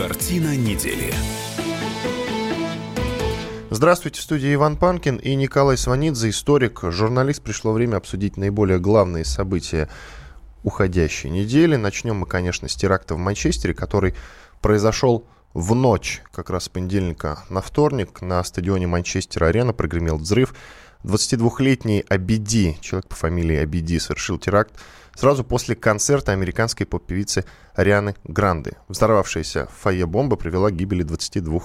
Картина недели. Здравствуйте, в студии Иван Панкин и Николай Сванидзе, историк, журналист. Пришло время обсудить наиболее главные события уходящей недели. Начнем мы, конечно, с теракта в Манчестере, который произошел в ночь, как раз с понедельника на вторник, на стадионе Манчестер-Арена прогремел взрыв. 22-летний Абиди, человек по фамилии Абиди, совершил теракт сразу после концерта американской поп-певицы Арианы Гранды. Взорвавшаяся фойе бомба привела к гибели 22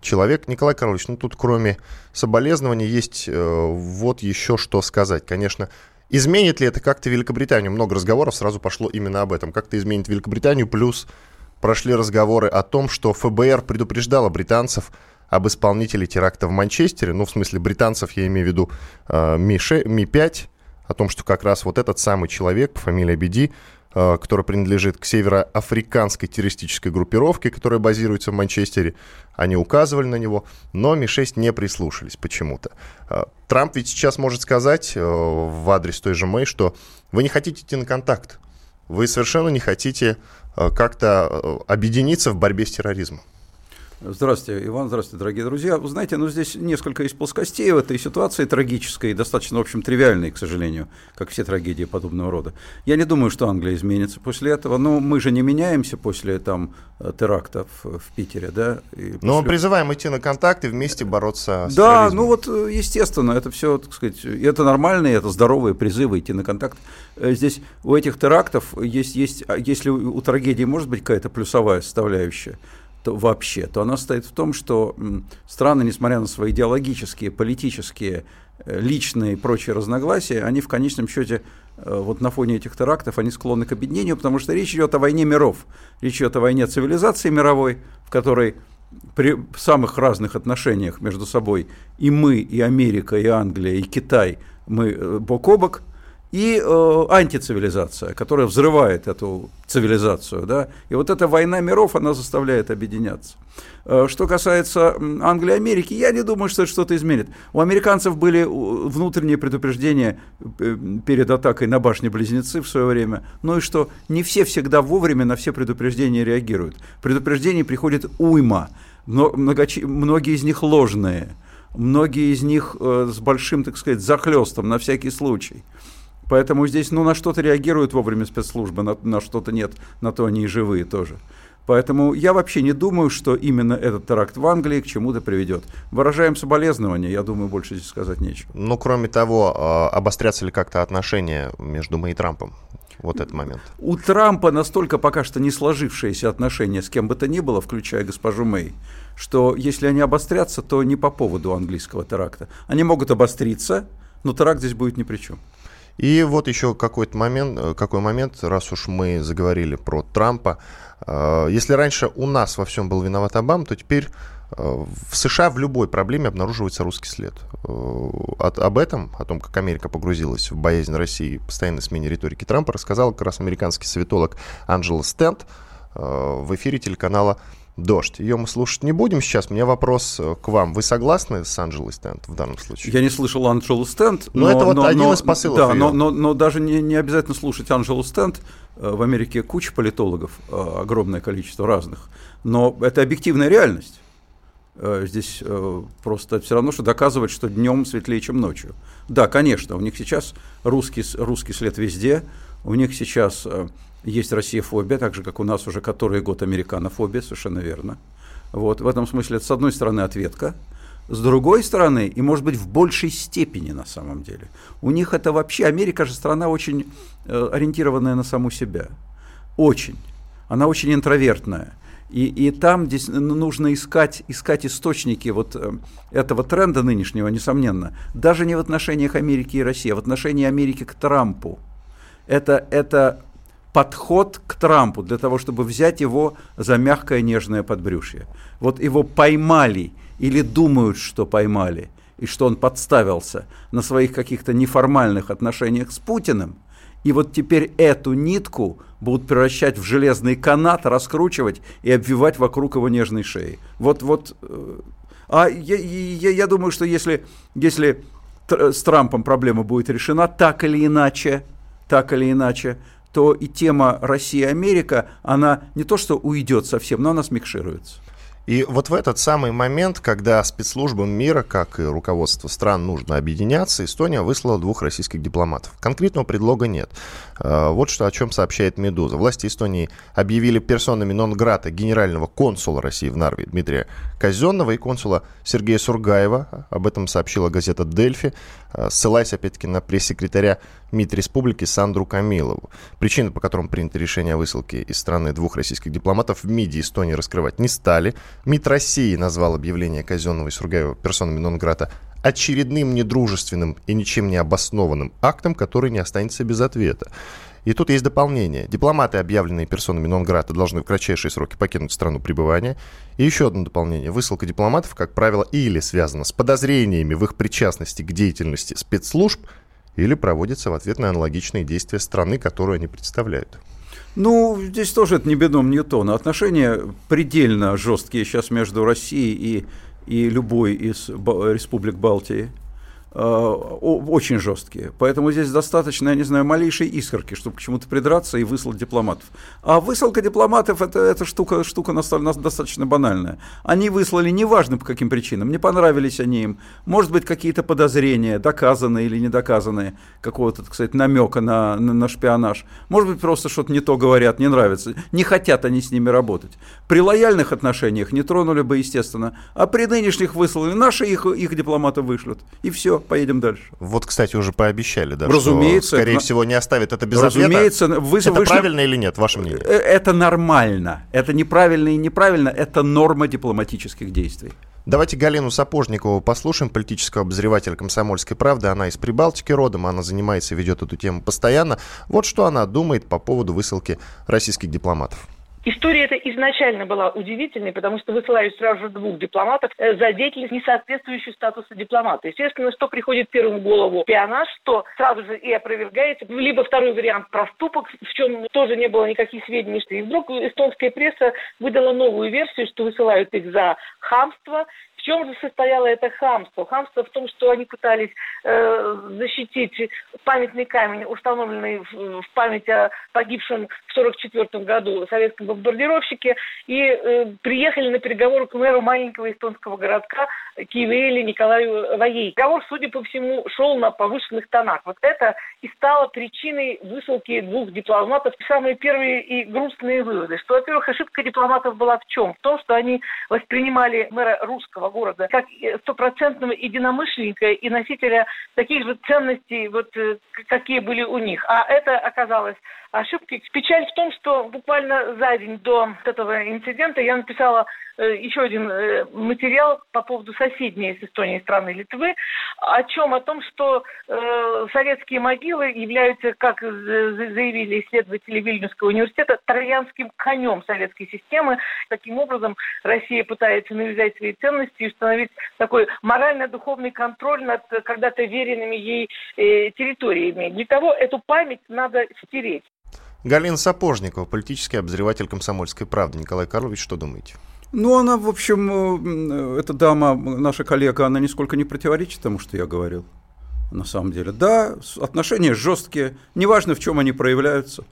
человек. Николай Карлович, ну тут кроме соболезнований есть э, вот еще что сказать. Конечно, изменит ли это как-то Великобританию? Много разговоров сразу пошло именно об этом. Как-то изменит Великобританию, плюс прошли разговоры о том, что ФБР предупреждало британцев об исполнителе теракта в Манчестере, ну, в смысле британцев, я имею в виду э, Ми-5, о том, что как раз вот этот самый человек по фамилии Абиди, э, который принадлежит к североафриканской террористической группировке, которая базируется в Манчестере, они указывали на него, но Ми-6 не прислушались почему-то. Э, Трамп ведь сейчас может сказать э, в адрес той же Мэй, что вы не хотите идти на контакт, вы совершенно не хотите как-то объединиться в борьбе с терроризмом. Здравствуйте, Иван, здравствуйте, дорогие друзья. Вы знаете, ну здесь несколько из плоскостей в этой ситуации трагической, достаточно, в общем, тривиальной, к сожалению, как все трагедии подобного рода. Я не думаю, что Англия изменится после этого, но мы же не меняемся после там терактов в Питере, да? И но мы призываем идти на контакты, вместе бороться с Да, ну вот, естественно, это все, так сказать, это нормальные, это здоровые призывы идти на контакт. Э, здесь у этих терактов есть, есть а если у трагедии может быть какая-то плюсовая составляющая, то вообще, то она стоит в том, что страны, несмотря на свои идеологические, политические, э, личные и прочие разногласия, они в конечном счете э, вот на фоне этих терактов они склонны к объединению, потому что речь идет о войне миров, речь идет о войне цивилизации мировой, в которой при самых разных отношениях между собой и мы, и Америка, и Англия, и Китай, мы э, бок о бок, и э, антицивилизация, которая взрывает эту цивилизацию. Да? И вот эта война миров, она заставляет объединяться. Э, что касается Англии и Америки, я не думаю, что это что-то изменит. У американцев были внутренние предупреждения э, перед атакой на башни-близнецы в свое время. Ну и что, не все всегда вовремя на все предупреждения реагируют. Предупреждений приходит уйма, но многочи... многие из них ложные, многие из них э, с большим, так сказать, захлестом на всякий случай. Поэтому здесь, ну, на что-то реагируют вовремя спецслужбы, на, на что-то нет, на то они и живые тоже. Поэтому я вообще не думаю, что именно этот теракт в Англии к чему-то приведет. Выражаем соболезнования, я думаю, больше здесь сказать нечего. Ну, кроме того, а, обострятся ли как-то отношения между Мэй и Трампом? Вот этот момент. У Трампа настолько пока что не сложившиеся отношения с кем бы то ни было, включая госпожу Мэй, что если они обострятся, то не по поводу английского теракта. Они могут обостриться, но теракт здесь будет ни при чем. И вот еще какой-то момент, э, какой момент, раз уж мы заговорили про Трампа. Э, если раньше у нас во всем был виноват Обам, то теперь э, в США в любой проблеме обнаруживается русский след. От, об этом, о том, как Америка погрузилась в боязнь России, постоянной смене риторики Трампа, рассказал как раз американский советолог Анджела Стент в эфире телеканала «Дождь». Ее мы слушать не будем сейчас. У меня вопрос э, к вам. Вы согласны с Анджелой Стенд в данном случае? Я не слышал Анджелу Стенд. Но, но это вот но, один но, из посылов Да, но, но, но даже не, не обязательно слушать Анджелу Стенд. Э, в Америке куча политологов, э, огромное количество разных. Но это объективная реальность. Здесь просто все равно, что доказывать, что днем светлее, чем ночью. Да, конечно, у них сейчас русский, русский след везде, у них сейчас есть россияфобия, так же, как у нас уже который год американофобия, совершенно верно. Вот, в этом смысле это, с одной стороны, ответка, с другой стороны, и может быть в большей степени на самом деле, у них это вообще, Америка же страна очень э, ориентированная на саму себя. Очень. Она очень интровертная. И, и там здесь нужно искать, искать источники вот э, этого тренда нынешнего, несомненно, даже не в отношениях Америки и России, а в отношении Америки к Трампу. Это, это подход к Трампу для того, чтобы взять его за мягкое нежное подбрюшье. Вот его поймали или думают, что поймали, и что он подставился на своих каких-то неформальных отношениях с Путиным, и вот теперь эту нитку будут превращать в железный канат, раскручивать и обвивать вокруг его нежной шеи. Вот, вот. Э, а я, я, я думаю, что если, если с Трампом проблема будет решена так или иначе, так или иначе, то и тема Россия-Америка, она не то что уйдет совсем, но она смикшируется. И вот в этот самый момент, когда спецслужбам мира, как и руководство стран, нужно объединяться, Эстония выслала двух российских дипломатов. Конкретного предлога нет. А, вот что о чем сообщает «Медуза». Власти Эстонии объявили персонами нон-грата генерального консула России в Нарве Дмитрия Казенного и консула Сергея Сургаева. Об этом сообщила газета «Дельфи», а, ссылаясь опять-таки на пресс-секретаря МИД Республики Сандру Камилову. Причины, по которым принято решение о высылке из страны двух российских дипломатов в МИДе Эстонии раскрывать не стали. МИД России назвал объявление Казенного и Сургаева персонами нон-грата очередным недружественным и ничем не обоснованным актом, который не останется без ответа. И тут есть дополнение. Дипломаты, объявленные персонами нон-грата, должны в кратчайшие сроки покинуть страну пребывания. И еще одно дополнение. Высылка дипломатов, как правило, или связана с подозрениями в их причастности к деятельности спецслужб, или проводится в ответ на аналогичные действия страны, которую они представляют. Ну, здесь тоже это не бедом Ньютона. Отношения предельно жесткие сейчас между Россией и, и любой из республик Балтии. Э, очень жесткие. Поэтому здесь достаточно, я не знаю, малейшей искорки, чтобы к чему-то придраться и выслать дипломатов. А высылка дипломатов это, это штука, штука достаточно банальная. Они выслали неважно по каким причинам, не понравились они им. Может быть, какие-то подозрения, доказанные или недоказанные, какого-то, сказать, намека на, на, на шпионаж. Может быть, просто что-то не то говорят, не нравится. Не хотят они с ними работать. При лояльных отношениях не тронули бы, естественно. А при нынешних выслали, наши их, их дипломаты вышлют. И все поедем дальше. Вот, кстати, уже пообещали, да, Разумеется. Что, скорее это, всего, не оставят это без разумеется, ответа. Вы, это вышли... правильно или нет, ваше мнение? Э, это нормально. Это неправильно и неправильно. Это норма дипломатических действий. Давайте Галину Сапожникову послушаем, политического обозревателя «Комсомольской правды». Она из Прибалтики родом, она занимается и ведет эту тему постоянно. Вот что она думает по поводу высылки российских дипломатов. История эта изначально была удивительной, потому что высылают сразу же двух дипломатов э, за деятельность, не соответствующую статусу дипломата. Естественно, что приходит первым в голову? Пионаж, что сразу же и опровергается. Либо второй вариант – проступок, в чем тоже не было никаких сведений. И вдруг эстонская пресса выдала новую версию, что высылают их за хамство, в чем же состояло это хамство? Хамство в том, что они пытались э, защитить памятный камень, установленный в, в память о погибшем в 1944 году советском бомбардировщике, и э, приехали на переговоры к мэру маленького эстонского городка Киевели Николаю Ваей. Разговор, судя по всему, шел на повышенных тонах. Вот это и стало причиной высылки двух дипломатов. Самые первые и грустные выводы, что, во-первых, ошибка дипломатов была в чем? В том, что они воспринимали мэра русского города, как стопроцентного единомышленника и носителя таких же ценностей, вот, э, какие были у них. А это оказалось ошибкой. Печаль в том, что буквально за день до этого инцидента я написала Э, еще один э, материал по поводу соседней с Эстонией страны Литвы, о чем? О том, что э, советские могилы являются, как заявили исследователи Вильнюсского университета, троянским конем советской системы. Таким образом, Россия пытается навязать свои ценности и установить такой морально-духовный контроль над когда-то веренными ей территориями. Для того эту память надо стереть. Галина Сапожникова, политический обозреватель «Комсомольской правды». Николай Карлович, что думаете? Ну, она, в общем, э, эта дама, наша коллега, она нисколько не противоречит тому, что я говорил. На самом деле, да, отношения жесткие, неважно, в чем они проявляются.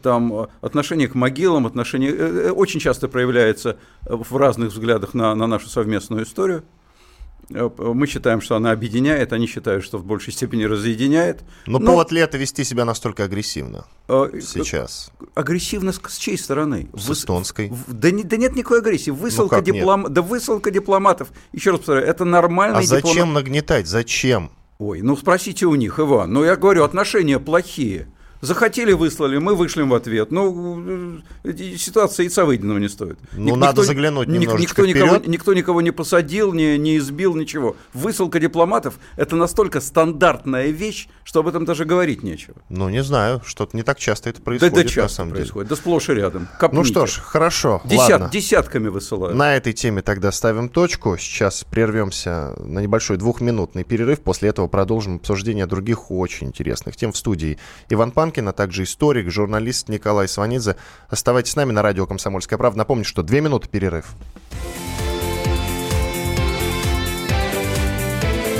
Там э, отношение к могилам, отношение э, очень часто проявляется в разных взглядах на, на нашу совместную историю. Э, мы считаем, что она объединяет, они считают, что в большей степени разъединяет. Но, Но повод ли это вести себя настолько агрессивно э, сейчас? Агрессивно с, с чьей стороны? С эстонской. В, да, не, да нет никакой агрессии. Высылка, ну диплом... да высылка дипломатов. Еще раз повторяю, это нормальный А зачем дипломат... нагнетать? Зачем? Ой, ну спросите у них, Иван. Ну я говорю, отношения плохие. Захотели, выслали, мы вышлем в ответ. Ну, э, ситуация яйца выеденного не стоит. Ну, Ник- надо никто, заглянуть немножечко никто, никого, никто никого не посадил, не, не избил, ничего. Высылка дипломатов – это настолько стандартная вещь, что об этом даже говорить нечего. Ну, не знаю, что-то не так часто это происходит, да, да часто на самом происходит, деле. да сплошь и рядом. Копните. Ну что ж, хорошо, Десят, ладно. Десятками высылают. На этой теме тогда ставим точку. Сейчас прервемся на небольшой двухминутный перерыв. После этого продолжим обсуждение других очень интересных тем в студии. Иван Пан Панкин, а также историк, журналист Николай Сванидзе. Оставайтесь с нами на радио «Комсомольская правда». Напомню, что две минуты перерыв.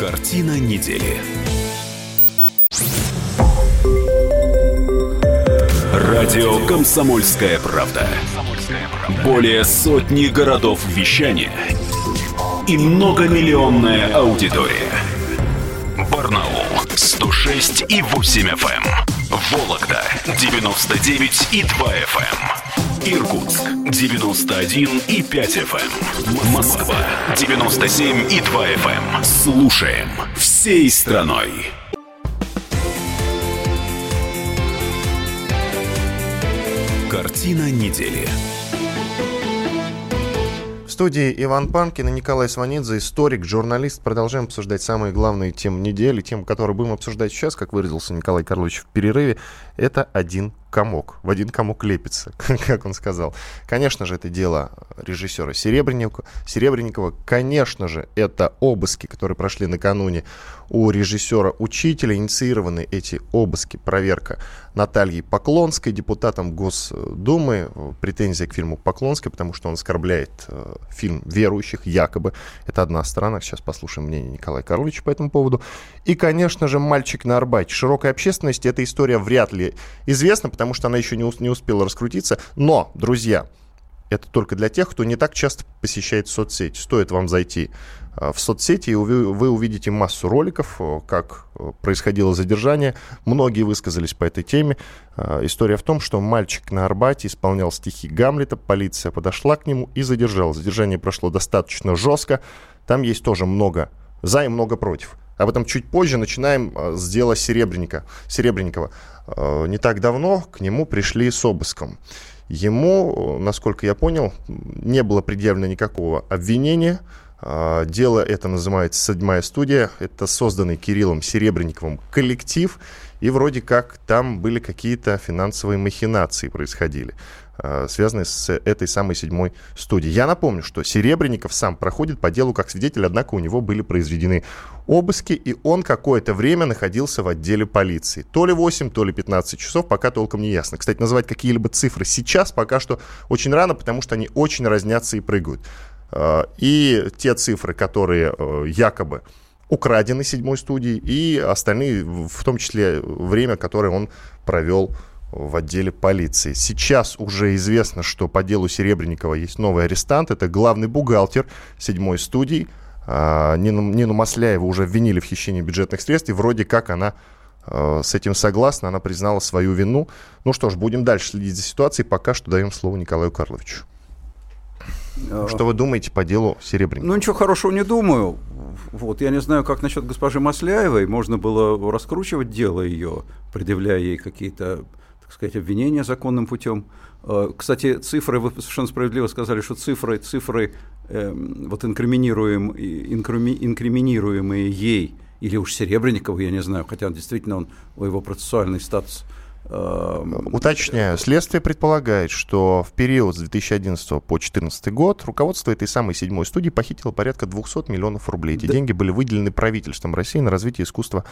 Картина недели. Радио «Комсомольская правда». Более сотни городов вещания и многомиллионная аудитория. Барнаул 106 и 8 FM. Эм. Вологда 99 и 2 FM. Эм. Иркутск 91 и 5 FM. Эм. Москва 97 и 2 FM. Слушаем всей страной. Картина недели студии Иван Панкин и Николай Сванидзе, историк, журналист. Продолжаем обсуждать самые главные темы недели. Тему, которую будем обсуждать сейчас, как выразился Николай Карлович в перерыве, это один комок. В один комок лепится, как он сказал. Конечно же, это дело режиссера Серебренникова. Конечно же, это обыски, которые прошли накануне у режиссера-учителя. Инициированы эти обыски, проверка Натальей Поклонской, депутатом Госдумы. Претензия к фильму Поклонской, потому что он оскорбляет э, фильм верующих, якобы. Это одна сторона. Сейчас послушаем мнение Николая Карловича по этому поводу. И, конечно же, «Мальчик на Арбате». Широкой общественности эта история вряд ли известна, потому что она еще не, не успела раскрутиться. Но, друзья, это только для тех, кто не так часто посещает соцсети. Стоит вам зайти Э, в соцсети, и вы увидите массу роликов, э, как э, происходило задержание. Многие высказались по этой теме. История в том, что мальчик на Арбате исполнял стихи Гамлета, полиция подошла к нему и задержала. Задержание прошло достаточно жестко. Там есть тоже много за и много против. Об этом чуть позже начинаем с дела Серебренника, Серебренникова. Не так давно к нему пришли с обыском. Ему, насколько я понял, не было предъявлено никакого обвинения, а, дело это называется «Седьмая студия». Это созданный Кириллом Серебренниковым коллектив. И вроде как там были какие-то финансовые махинации происходили, а, связанные с этой самой седьмой студией. Я напомню, что Серебренников сам проходит по делу как свидетель, однако у него были произведены обыски, и он какое-то время находился в отделе полиции. То ли 8, то ли 15 часов, пока толком не ясно. Кстати, называть какие-либо цифры сейчас пока что очень рано, потому что они очень разнятся и прыгают. Э, и те цифры, которые э, якобы украдены седьмой студии, и остальные, в том числе время, которое он провел в отделе полиции. Сейчас уже известно, что по делу Серебренникова есть новый арестант. Это главный бухгалтер седьмой студии. Э, Нину, Нину Масляеву уже обвинили в хищении бюджетных средств, и вроде как она с этим согласна, она признала свою вину. Ну что ж, будем дальше следить за ситуацией. Пока что даем слово Николаю Карловичу. Э, что вы думаете по делу Серебренникова? Ну, ничего хорошего не думаю. Вот, я не знаю, как насчет госпожи Масляевой. Можно было раскручивать дело ее, предъявляя ей какие-то, так сказать, обвинения законным путем. Э, кстати, цифры, вы совершенно справедливо сказали, что цифры, цифры э, вот инкриминируем, инкрими, инкриминируемые ей, или уж Серебренникову, я не знаю, хотя действительно он, его процессуальный статус – Эм, Уточняю, следствие предполагает, что в период с 2011 по 2014 год руководство этой самой седьмой студии похитило порядка 200 миллионов рублей. Эти да. деньги были выделены правительством России на развитие искусства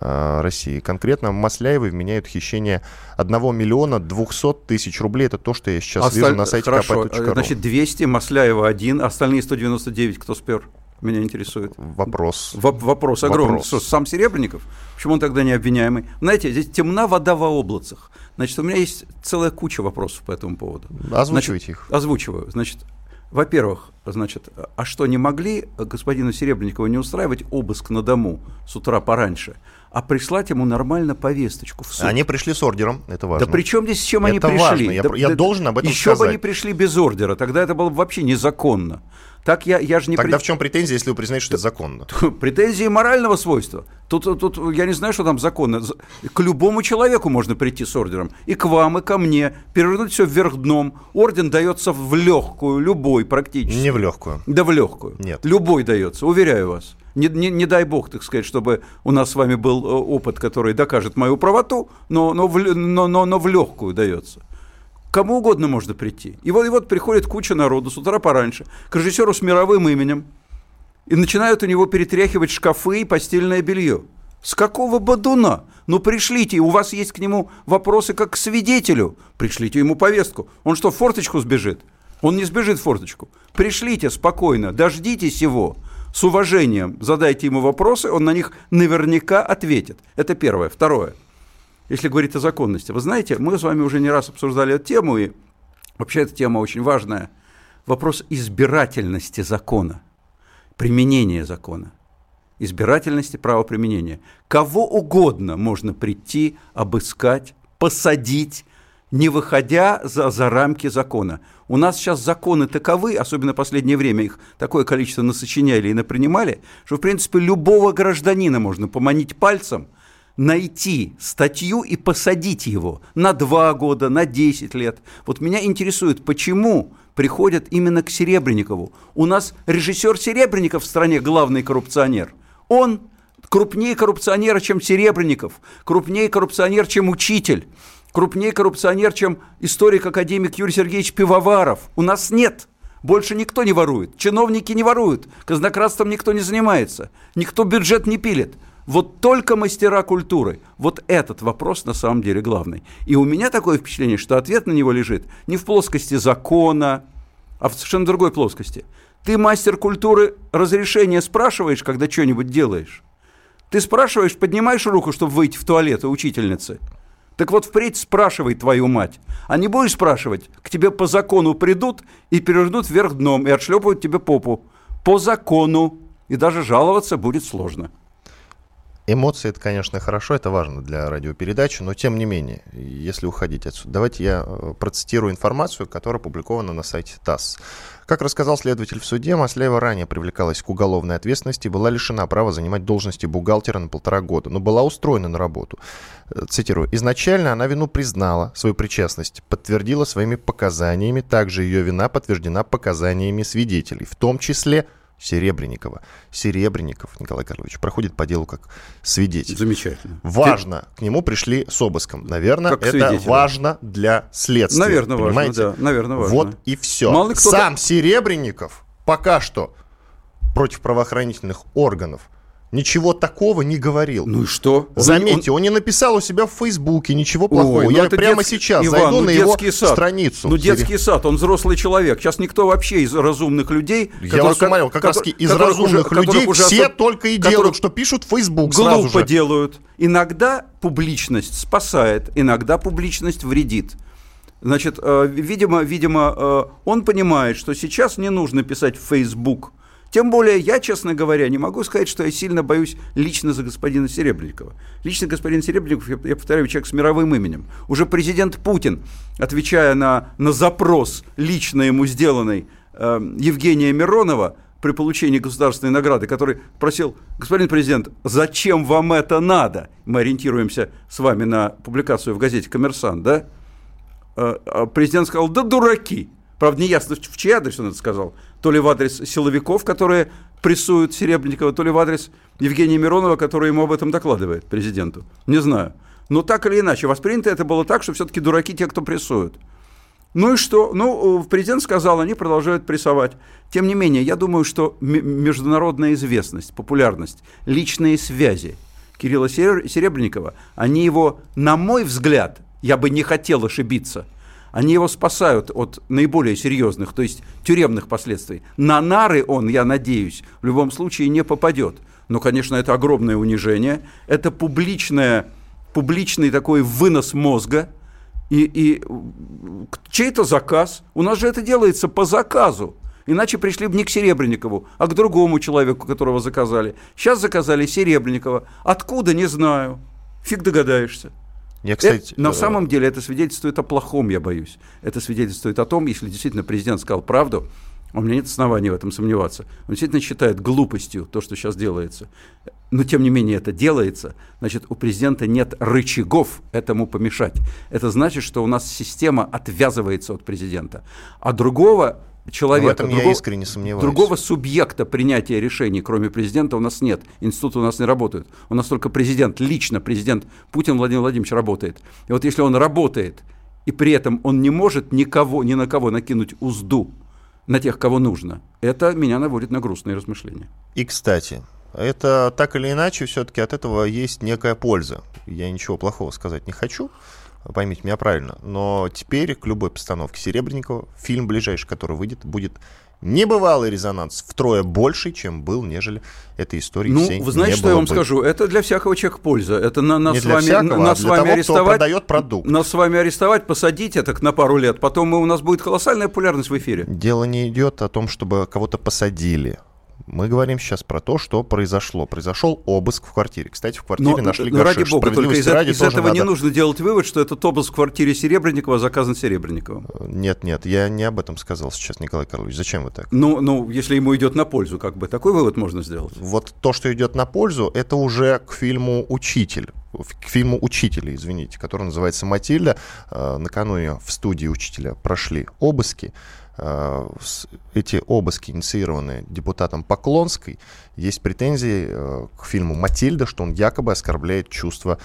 э, России. Конкретно Масляевой вменяют хищение 1 миллиона 200 тысяч рублей. Это то, что я сейчас Осталь... вижу на сайте Хорошо, значит 200, Масляева один, остальные 199 кто спер? Меня интересует. Вопрос. В, вопрос огромный. Вопрос. Что, сам Серебренников? Почему он тогда не обвиняемый? Знаете, здесь темна вода в облацах. Значит, у меня есть целая куча вопросов по этому поводу. Озвучивайте их. Озвучиваю. Значит, во-первых, значит, а что не могли господину Серебренникову не устраивать обыск на дому с утра пораньше, а прислать ему нормально повесточку в суд? Они пришли с ордером, это важно. Да при чем здесь с чем это они пришли? Важно. Я, да, я да, должен об этом еще сказать. бы они пришли без ордера, тогда это было бы вообще незаконно. Так я, я же не... Тогда при... в чем претензия, если вы признаете, что это законно? Претензии морального свойства. Тут, тут я не знаю, что там законно. К любому человеку можно прийти с ордером. И к вам, и ко мне. Перевернуть все вверх дном. Орден дается в легкую, любой практически. Не в легкую. Да в легкую. Нет. Любой дается, уверяю вас. Не, не, не дай бог, так сказать, чтобы у нас с вами был э, опыт, который докажет мою правоту, но, но, в, но, но, но в легкую дается кому угодно можно прийти. И вот, и вот приходит куча народу с утра пораньше к режиссеру с мировым именем и начинают у него перетряхивать шкафы и постельное белье. С какого бодуна? Ну пришлите, у вас есть к нему вопросы как к свидетелю. Пришлите ему повестку. Он что, в форточку сбежит? Он не сбежит в форточку. Пришлите спокойно, дождитесь его. С уважением задайте ему вопросы, он на них наверняка ответит. Это первое. Второе. Если говорить о законности. Вы знаете, мы с вами уже не раз обсуждали эту тему, и вообще эта тема очень важная. Вопрос избирательности закона, применения закона избирательности правоприменения. Кого угодно можно прийти, обыскать, посадить, не выходя за, за рамки закона. У нас сейчас законы таковы, особенно в последнее время их такое количество насочиняли и напринимали, что, в принципе, любого гражданина можно поманить пальцем, найти статью и посадить его на два года, на 10 лет. Вот меня интересует, почему приходят именно к Серебренникову. У нас режиссер Серебренников в стране главный коррупционер. Он крупнее коррупционера, чем Серебренников, крупнее коррупционер, чем учитель крупнее коррупционер, чем историк-академик Юрий Сергеевич Пивоваров. У нас нет. Больше никто не ворует. Чиновники не воруют. Казнократством никто не занимается. Никто бюджет не пилит. Вот только мастера культуры. Вот этот вопрос на самом деле главный. И у меня такое впечатление, что ответ на него лежит не в плоскости закона, а в совершенно другой плоскости. Ты, мастер культуры, разрешение спрашиваешь, когда что-нибудь делаешь? Ты спрашиваешь, поднимаешь руку, чтобы выйти в туалет у учительницы – так вот впредь спрашивай твою мать. А не будешь спрашивать, к тебе по закону придут и перевернут вверх дном и отшлепают тебе попу. По закону. И даже жаловаться будет сложно. Эмоции это, конечно, хорошо, это важно для радиопередачи, но тем не менее, если уходить отсюда, давайте я э, процитирую информацию, которая опубликована на сайте ТАСС. Как рассказал следователь в суде, Маслеева ранее привлекалась к уголовной ответственности и была лишена права занимать должности бухгалтера на полтора года, но была устроена на работу. Э, цитирую. «Изначально она вину признала, свою причастность, подтвердила своими показаниями, также ее вина подтверждена показаниями свидетелей, в том числе Серебренникова. Серебренников Николай Карлович проходит по делу как свидетель. Замечательно. Важно. Ты... К нему пришли с обыском. Наверное, как это свидетель. важно для следствия. Наверное, понимаете? важно, да. Наверное, важно. Вот и все. Мало Сам Серебренников пока что против правоохранительных органов ничего такого не говорил. Ну и что? Заметьте, он, он не написал у себя в Фейсбуке ничего плохого. Ой, ну Я прямо детский... сейчас Иван, зайду ну на его сад. страницу. Ну детский сад, он взрослый человек. Сейчас никто вообще из разумных людей... Я которые, вас умолял, как раз из разумных уже, людей уже все особ... только и делают, что пишут в Facebook глупо делают. Иногда публичность спасает, иногда публичность вредит. Значит, э, видимо, видимо, э, он понимает, что сейчас не нужно писать в Facebook – тем более я, честно говоря, не могу сказать, что я сильно боюсь лично за господина Серебренникова. Лично господин Серебренников, я, я повторяю, человек с мировым именем. Уже президент Путин, отвечая на, на запрос, лично ему сделанный э, Евгения Миронова, при получении государственной награды, который просил, господин президент, зачем вам это надо? Мы ориентируемся с вами на публикацию в газете «Коммерсант», да? Э, а президент сказал, да дураки. Правда, не ясно, в чей адрес он это сказал. То ли в адрес силовиков, которые прессуют Серебренникова, то ли в адрес Евгения Миронова, который ему об этом докладывает, президенту. Не знаю. Но так или иначе, воспринято это было так, что все-таки дураки те, кто прессуют. Ну и что? Ну, президент сказал, они продолжают прессовать. Тем не менее, я думаю, что международная известность, популярность, личные связи Кирилла Серебренникова, они его, на мой взгляд, я бы не хотел ошибиться – они его спасают от наиболее серьезных, то есть тюремных последствий. На нары он, я надеюсь, в любом случае не попадет. Но, конечно, это огромное унижение, это публичное, публичный такой вынос мозга, и, и чей-то заказ. У нас же это делается по заказу. Иначе пришли бы не к Серебренникову, а к другому человеку, которого заказали. Сейчас заказали Серебренникова. Откуда, не знаю. Фиг догадаешься. Я, кстати, это, на э... самом деле это свидетельствует о плохом, я боюсь. Это свидетельствует о том, если действительно президент сказал правду, у меня нет оснований в этом сомневаться. Он действительно считает глупостью то, что сейчас делается. Но тем не менее это делается, значит, у президента нет рычагов этому помешать. Это значит, что у нас система отвязывается от президента. А другого человека, в этом другого, я искренне сомневаюсь. другого субъекта принятия решений, кроме президента, у нас нет. Институты у нас не работают. У нас только президент, лично президент Путин Владимир Владимирович работает. И вот если он работает, и при этом он не может никого, ни на кого накинуть узду, на тех, кого нужно, это меня наводит на грустные размышления. И, кстати, это так или иначе, все-таки от этого есть некая польза. Я ничего плохого сказать не хочу. Поймите меня правильно, но теперь к любой постановке Серебренникова фильм ближайший, который выйдет, будет небывалый резонанс втрое больше, чем был, нежели этой истории ну, всей вы знаете, что я вам бы. скажу? Это для всякого человека польза. Это на, нас с вами, всякого, нас а с вами того, арестовать. продает продукт. Нас с вами арестовать, посадить это на пару лет. Потом у нас будет колоссальная популярность в эфире. Дело не идет о том, чтобы кого-то посадили. Мы говорим сейчас про то, что произошло. Произошел обыск в квартире. Кстати, в квартире Но, нашли ну, ради гашиш. бога, только из, ради из этого не надо- нужно делать вывод, что этот обыск в квартире Серебренникова заказан Серебренниковым. Нет, нет, я не об этом сказал сейчас, Николай Карлович. Зачем вы так? Ну, ну, если ему идет на пользу, как бы такой вывод можно сделать. Вот то, что идет на пользу, это уже к фильму «Учитель». К фильму «Учителя», извините, который называется «Матильда». Э, Накануне в студии «Учителя» прошли обыски. Э, Эти обыски инициированы депутатом Поклонской. Есть претензии э, к фильму «Матильда», что он якобы оскорбляет чувства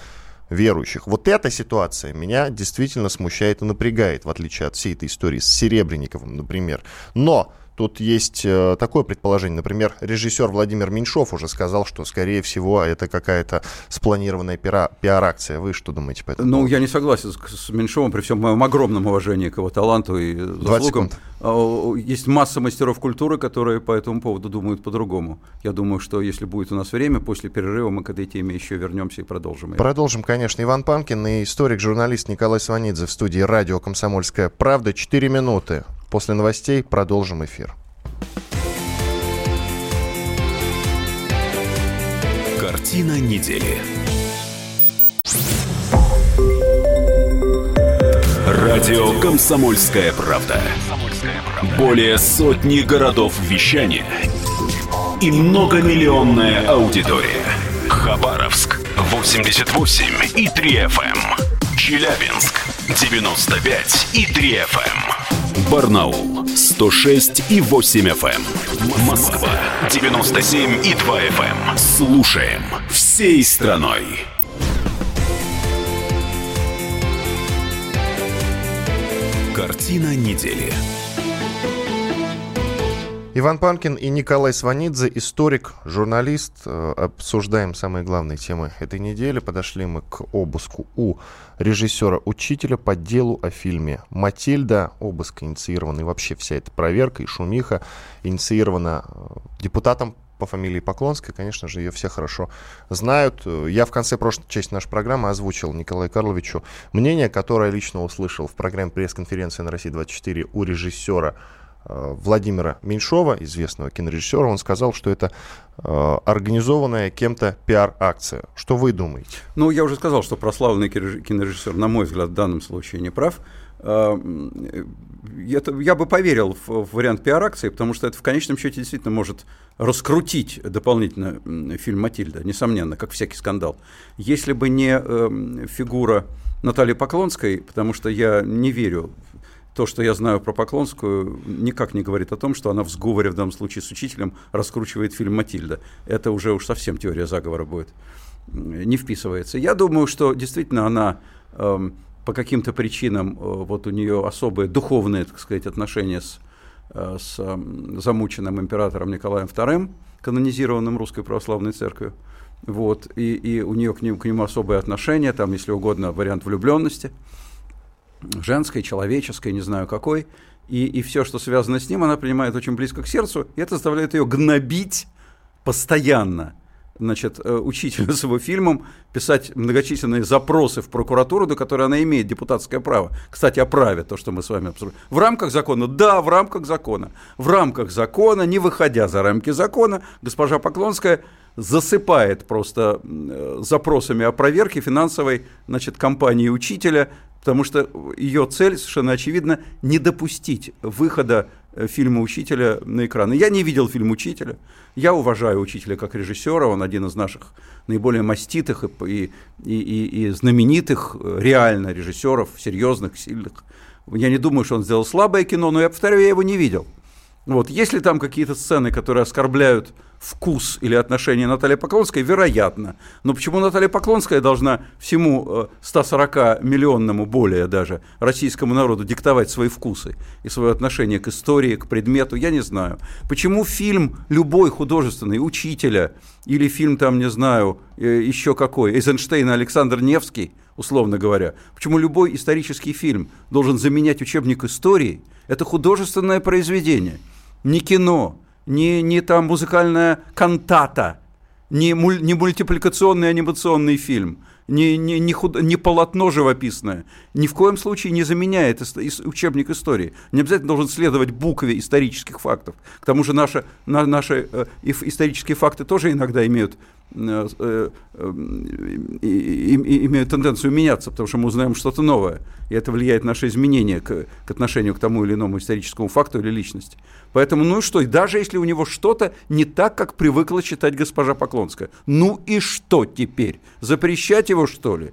верующих. Вот эта ситуация меня действительно смущает и напрягает, в отличие от всей этой истории с Серебренниковым, например. Но Тут есть э, такое предположение. Например, режиссер Владимир Меньшов уже сказал, что, скорее всего, это какая-то спланированная пиара- пиар-акция. Вы что думаете по этому Ну, я не согласен с, Меньшовым, при всем моем огромном уважении к его таланту и заслугам. А, Есть масса мастеров культуры, которые по этому поводу думают по-другому. Я думаю, что если будет у нас время, после перерыва мы к этой теме еще вернемся и продолжим. Продолжим, конечно. Иван Панкин и историк-журналист Николай Сванидзе в студии радио «Комсомольская правда». Четыре минуты. После новостей продолжим эфир. Картина недели. Радио «Комсомольская правда». Более сотни городов вещания и многомиллионная аудитория. Хабаровск 88 и 3 FM. Челябинск 95 и 3 FM. Барнаул 106 и 8 FM. Москва 97 и 2 FM. Слушаем всей страной. Картина недели. Иван Панкин и Николай Сванидзе, историк, журналист. Э, Обсуждаем самые главные темы этой недели. Подошли мы к обыску у режиссера-учителя по делу о фильме «Матильда». Обыск инициирован и вообще вся эта проверка и шумиха инициирована э, депутатом по фамилии Поклонская, конечно же, ее все хорошо знают. Э, Я в конце прошлой части нашей программы озвучил Николаю Карловичу мнение, которое лично услышал в программе пресс-конференции на России-24 у режиссера Владимира Меньшова, известного кинорежиссера, он сказал, что это э, организованная кем-то пиар-акция. Что вы думаете? Ну, я уже сказал, что прославленный кинорежи- кинорежиссер, на мой взгляд, в данном случае не прав. А, м, э, это- я бы поверил в, в вариант пиар-акции, потому что это в конечном счете действительно может раскрутить дополнительно фильм «Матильда», несомненно, как всякий скандал. Если бы не эм, фигура Натальи Поклонской, потому что я не верю то, что я знаю про Поклонскую, никак не говорит о том, что она в сговоре в данном случае с учителем раскручивает фильм «Матильда». Это уже уж совсем теория заговора будет не вписывается. Я думаю, что действительно она эм, по каким-то причинам, э, вот у нее особые духовные, так сказать, отношения с, э, с эм, замученным императором Николаем II, канонизированным Русской Православной Церковью. Вот, и, и у нее к к нему особые отношения, там, если угодно, вариант влюбленности, женской, человеческой, не знаю какой. И, и все, что связано с ним, она принимает очень близко к сердцу, и это заставляет ее гнобить постоянно значит, э, учителя с его фильмом, писать многочисленные запросы в прокуратуру, до которой она имеет депутатское право. Кстати, о праве, то, что мы с вами обсуждаем. В рамках закона? Да, в рамках закона. В рамках закона, не выходя за рамки закона, госпожа Поклонская засыпает просто э, запросами о проверке финансовой значит, компании учителя, потому что ее цель совершенно очевидно не допустить выхода э, фильма «Учителя» на экран. И Я не видел фильм «Учителя». Я уважаю учителя как режиссера, он один из наших наиболее маститых и, и, и, и знаменитых э, реально режиссеров, серьезных, сильных. Я не думаю, что он сделал слабое кино, но я повторяю, я его не видел. Вот, есть ли там какие-то сцены, которые оскорбляют вкус или отношение Натальи Поклонской? Вероятно. Но почему Наталья Поклонская должна всему 140-миллионному более даже российскому народу диктовать свои вкусы и свое отношение к истории, к предмету? Я не знаю. Почему фильм любой художественный, учителя, или фильм там, не знаю, э, еще какой, Эйзенштейн Александр Невский, условно говоря, почему любой исторический фильм должен заменять учебник истории, это художественное произведение, не кино, не, не там музыкальная кантата, не, муль, не мультипликационный анимационный фильм, не, не, не, худ, не полотно живописное, ни в коем случае не заменяет учебник истории. Не обязательно должен следовать букве исторических фактов. К тому же наши, на, наши э, исторические факты тоже иногда имеют имеют тенденцию меняться, потому что мы узнаем что-то новое, и это влияет на наше изменение к, к отношению к тому или иному историческому факту или личности. Поэтому, ну и что, и даже если у него что-то не так, как привыкла читать госпожа Поклонская, ну и что теперь? Запрещать его, что ли?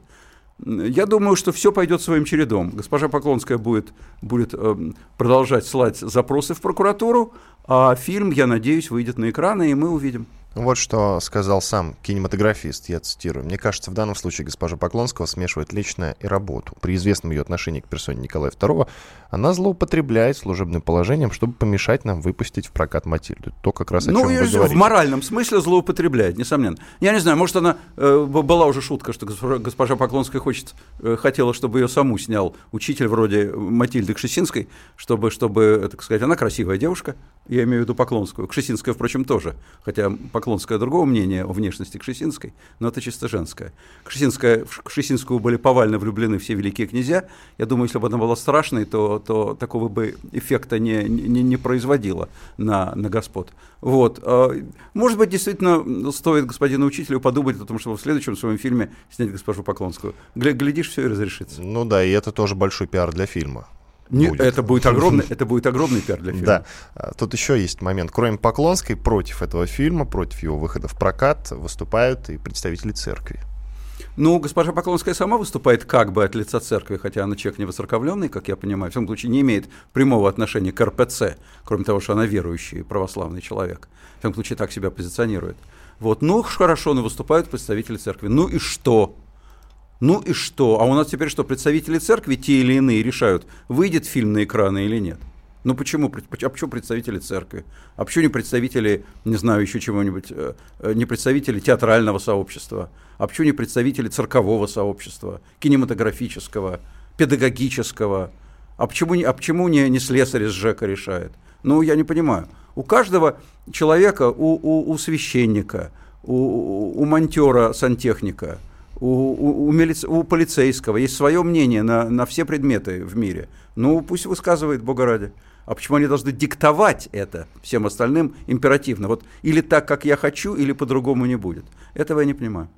Я думаю, что все пойдет своим чередом. Госпожа Поклонская будет, будет э, продолжать слать запросы в прокуратуру, а фильм, я надеюсь, выйдет на экраны, и мы увидим. Вот что сказал сам кинематографист, я цитирую. «Мне кажется, в данном случае госпожа Поклонского смешивает личное и работу. При известном ее отношении к персоне Николая II она злоупотребляет служебным положением, чтобы помешать нам выпустить в прокат Матильду». То как раз о ну, чем вы говорите. в моральном смысле злоупотребляет, несомненно. Я не знаю, может, она э, была уже шутка, что госпожа, госпожа Поклонская хочет, э, хотела, чтобы ее саму снял учитель вроде Матильды Кшесинской, чтобы, чтобы, так сказать, она красивая девушка, я имею в виду Поклонскую. Кшесинская, впрочем, тоже, хотя Поклонская Поклонская другого мнения о внешности Кшесинской, но это чисто женское. Кшесинская, в Кшесинскую были повально влюблены все великие князья. Я думаю, если бы она была страшной, то, то такого бы эффекта не, не, не производила на, на господ. Вот. А, может быть, действительно стоит господину учителю подумать о том, чтобы в следующем своем фильме снять госпожу Поклонскую. Глядишь, все и разрешится. Ну да, и это тоже большой пиар для фильма. Не, будет. Это будет огромный, это будет огромный пиар для фильма. Да. А, тут еще есть момент. Кроме Поклонской, против этого фильма, против его выхода в прокат выступают и представители церкви. Ну, госпожа Поклонская сама выступает как бы от лица церкви, хотя она человек не воцерковленный, как я понимаю, в всяком случае не имеет прямого отношения к РПЦ, кроме того, что она верующий православный человек. В всяком случае так себя позиционирует. Вот, ну, хорошо, но выступают представители церкви. Ну и что? Ну и что? А у нас теперь что, представители церкви те или иные решают, выйдет фильм на экраны или нет? Ну почему? А почему представители церкви? А почему не представители, не знаю, еще чего-нибудь, э, э, не представители театрального сообщества? А почему не представители циркового сообщества, кинематографического, педагогического? А почему, а почему не, не слесарь из ЖЭКа решает? Ну, я не понимаю. У каждого человека, у, у, у священника, у, у монтера сантехника – у, у, у, милиц... у полицейского есть свое мнение на, на все предметы в мире. Ну, пусть высказывает, Бога ради. А почему они должны диктовать это всем остальным императивно? Вот или так, как я хочу, или по-другому не будет. Этого я не понимаю.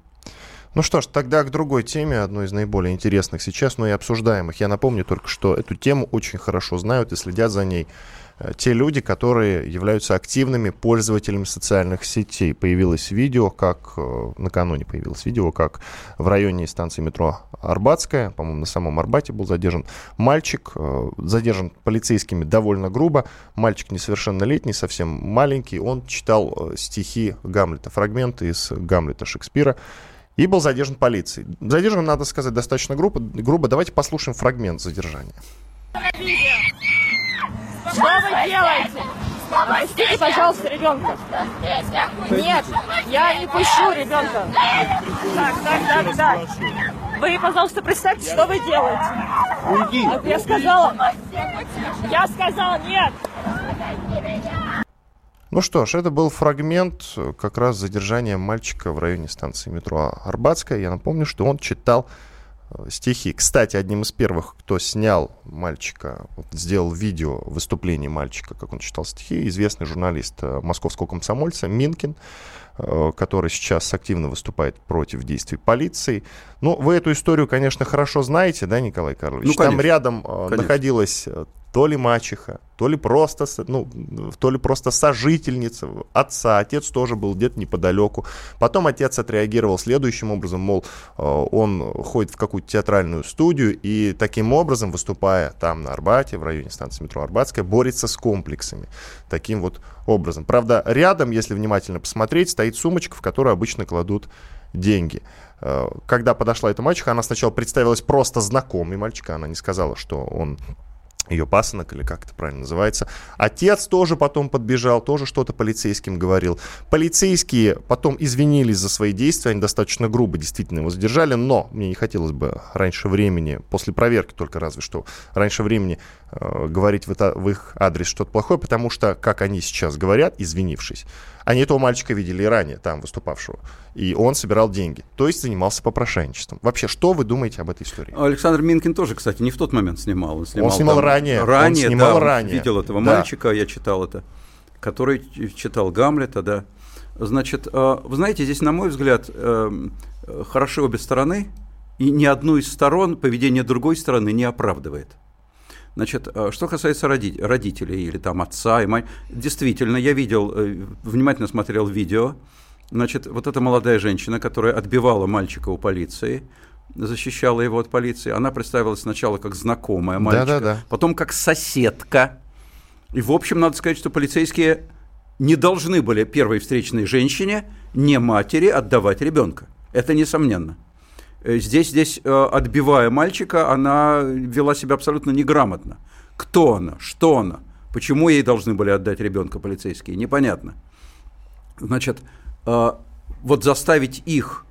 Ну что ж, тогда к другой теме, одной из наиболее интересных сейчас, но и обсуждаемых. Я напомню только, что эту тему очень хорошо знают и следят за ней те люди, которые являются активными пользователями социальных сетей. Появилось видео, как э, накануне появилось видео, как в районе станции метро Арбатская, по-моему, на самом Арбате был задержан мальчик, э, задержан полицейскими довольно грубо. Мальчик несовершеннолетний, совсем маленький, он читал стихи Гамлета, фрагменты из Гамлета Шекспира и был задержан полицией. Задержан, надо сказать, достаточно грубо. грубо. Давайте послушаем фрагмент задержания. Что вы делаете? Пустите, пожалуйста, ребенка. Нет, я не пущу ребенка. Так, так, так, так. Вы, пожалуйста, представьте, что вы делаете. Уйди. Я сказала. Я сказала нет. Ну что ж, это был фрагмент как раз задержания мальчика в районе станции метро Арбатская. Я напомню, что он читал стихи. Кстати, одним из первых, кто снял мальчика, вот, сделал видео выступления мальчика, как он читал стихи, известный журналист э, московского комсомольца Минкин, э, который сейчас активно выступает против действий полиции. Ну, вы эту историю, конечно, хорошо знаете, да, Николай Карлович? Ну, конечно. Там рядом э, конечно. находилась то ли мачеха, то ли просто, ну, то ли просто сожительница отца. Отец тоже был где-то неподалеку. Потом отец отреагировал следующим образом, мол, э, он ходит в какую-то театральную студию и таким образом, выступая там на Арбате, в районе станции метро Арбатская, борется с комплексами. Таким вот образом. Правда, рядом, если внимательно посмотреть, стоит сумочка, в которую обычно кладут деньги. Э, когда подошла эта мальчика, она сначала представилась просто знакомой мальчика, она не сказала, что он ее пасынок, или как это правильно называется. Отец тоже потом подбежал, тоже что-то полицейским говорил. Полицейские потом извинились за свои действия, они достаточно грубо действительно его задержали, но мне не хотелось бы раньше времени, после проверки только разве что, раньше времени э, говорить в, это, в их адрес что-то плохое, потому что, как они сейчас говорят, извинившись, они этого мальчика видели и ранее, там выступавшего. И он собирал деньги. То есть занимался попрошайничеством. Вообще, что вы думаете об этой истории? Александр Минкин тоже, кстати, не в тот момент снимал. Он снимал, он снимал там, ранее. Ранее, он снимал да, ранее. видел этого да. мальчика, я читал это, который читал Гамлета, да. Значит, э, вы знаете, здесь, на мой взгляд, эм, хороши обе стороны, и ни одну из сторон поведение другой стороны не оправдывает. Значит, э, что касается родителей или там отца и мать, действительно, я видел, э, внимательно смотрел видео, значит, вот эта молодая женщина, которая отбивала мальчика у полиции, защищала его от полиции, она представилась сначала как знакомая мальчика, да, да, да. потом как соседка. И, в общем, надо сказать, что полицейские не должны были первой встречной женщине, не матери, отдавать ребенка. Это несомненно. Э, здесь, здесь, э, отбивая мальчика, она вела себя абсолютно неграмотно. Кто она? Что она? Почему ей должны были отдать ребенка полицейские? Непонятно. Значит, э, вот заставить их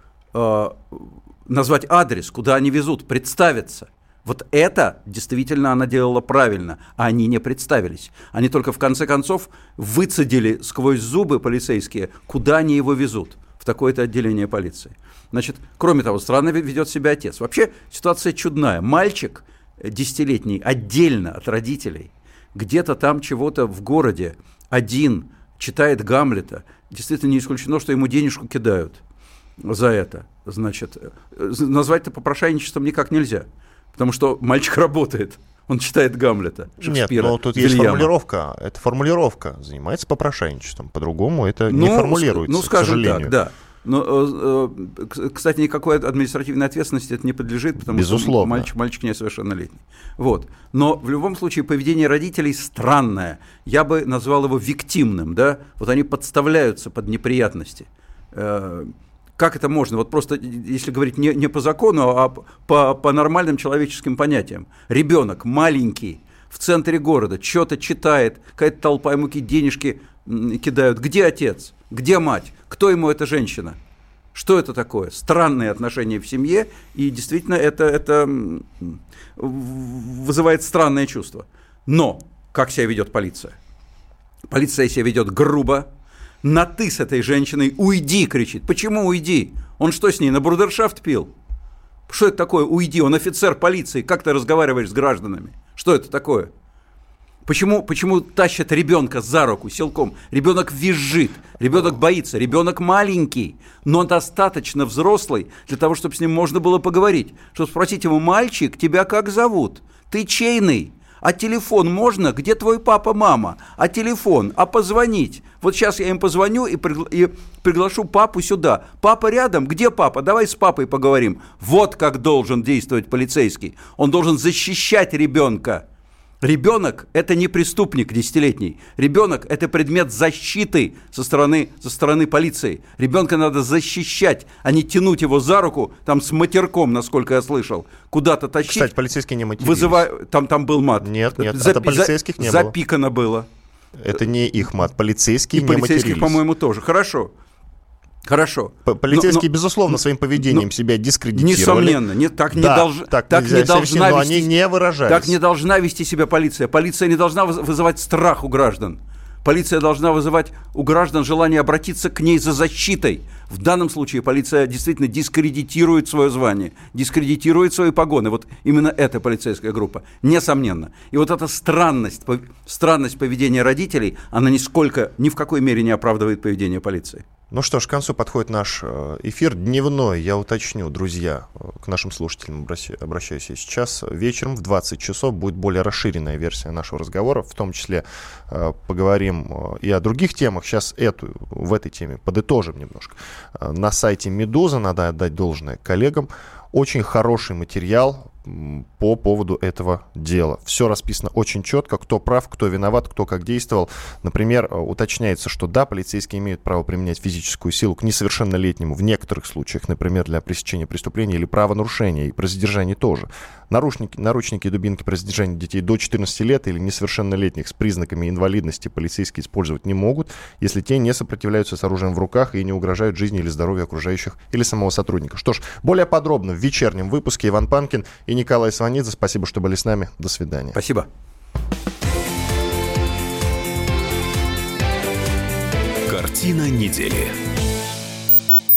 назвать адрес, куда они везут, представиться. Вот это действительно она делала правильно, а они не представились. Они только в конце концов выцедили сквозь зубы полицейские, куда они его везут, такое-то отделение полиции. Значит, кроме того, странно ведет себя отец. Вообще ситуация чудная. Мальчик э, десятилетний отдельно от родителей, где-то там чего-то в городе, один, читает Гамлета. Действительно не исключено, что ему денежку кидают за это. Значит, э, назвать это попрошайничеством никак нельзя, потому что мальчик работает. Он читает Гамлета, Шекспира, Нет, но тут Вильяма. есть формулировка. Это формулировка. Занимается попрошайничеством. По-другому это ну, не формулируется, Ну, скажем так, да. Но, э, э, кстати, никакой административной ответственности это не подлежит, потому Безусловно. что мальчик, мальчик несовершеннолетний. Вот. Но в любом случае поведение родителей странное. Я бы назвал его виктимным. Да? Вот они подставляются под неприятности. Как это можно? Вот просто, если говорить не, не по закону, а по, по нормальным человеческим понятиям. Ребенок маленький, в центре города, что-то читает, какая-то толпа ему денежки кидают. Где отец? Где мать? Кто ему эта женщина? Что это такое? Странные отношения в семье, и действительно это, это вызывает странное чувство. Но как себя ведет полиция? Полиция себя ведет грубо, на «ты» с этой женщиной, «уйди!» кричит. Почему «уйди»? Он что с ней, на брудершафт пил? Что это такое «уйди»? Он офицер полиции, как ты разговариваешь с гражданами? Что это такое? Почему, почему тащат ребенка за руку силком? Ребенок визжит, ребенок боится, ребенок маленький, но достаточно взрослый для того, чтобы с ним можно было поговорить. Чтобы спросить его, мальчик, тебя как зовут? Ты чейный? А телефон можно? Где твой папа, мама? А телефон? А позвонить? Вот сейчас я им позвоню и, пригла- и приглашу папу сюда. Папа рядом? Где папа? Давай с папой поговорим. Вот как должен действовать полицейский. Он должен защищать ребенка. Ребенок – это не преступник десятилетний. Ребенок – это предмет защиты со стороны, со стороны полиции. Ребенка надо защищать, а не тянуть его за руку, там с матерком, насколько я слышал, куда-то тащить. Кстати, полицейские не матерились. Вызывая... Там, там был мат. Нет, нет, Запи... это полицейских не было. Запикано было. Это не их мат. Полицейские И не полицейских, по-моему, тоже. Хорошо. Хорошо. Полицейские, но, безусловно, но, своим поведением но, себя дискредитировали. Несомненно. Не, так не, да, долж, так так не должна вести, они не выражались. Так не должна вести себя полиция. Полиция не должна вызывать страх у граждан. Полиция должна вызывать у граждан желание обратиться к ней за защитой. В данном случае полиция действительно дискредитирует свое звание, дискредитирует свои погоны. Вот именно эта полицейская группа, несомненно. И вот эта странность, странность поведения родителей, она нисколько, ни в какой мере не оправдывает поведение полиции. Ну что ж, к концу подходит наш э, эфир дневной. Я уточню, друзья, э, к нашим слушателям обращаюсь я сейчас. Вечером в 20 часов будет более расширенная версия нашего разговора. В том числе э, поговорим и о других темах. Сейчас эту, в этой теме подытожим немножко. На сайте «Медуза» надо отдать должное коллегам. Очень хороший материал по поводу этого дела. Все расписано очень четко, кто прав, кто виноват, кто как действовал. Например, э, уточняется, что да, полицейские имеют право применять физическую силу к несовершеннолетнему в некоторых случаях, например, для пресечения преступления или правонарушения, и про задержание тоже. Наручники, наручники и дубинки при задержании детей до 14 лет или несовершеннолетних с признаками инвалидности полицейские использовать не могут, если те не сопротивляются с оружием в руках и не угрожают жизни или здоровью окружающих или самого сотрудника. Что ж, более подробно в вечернем выпуске Иван Панкин и Николай Сванидзе. Спасибо, что были с нами. До свидания. Спасибо. Картина недели.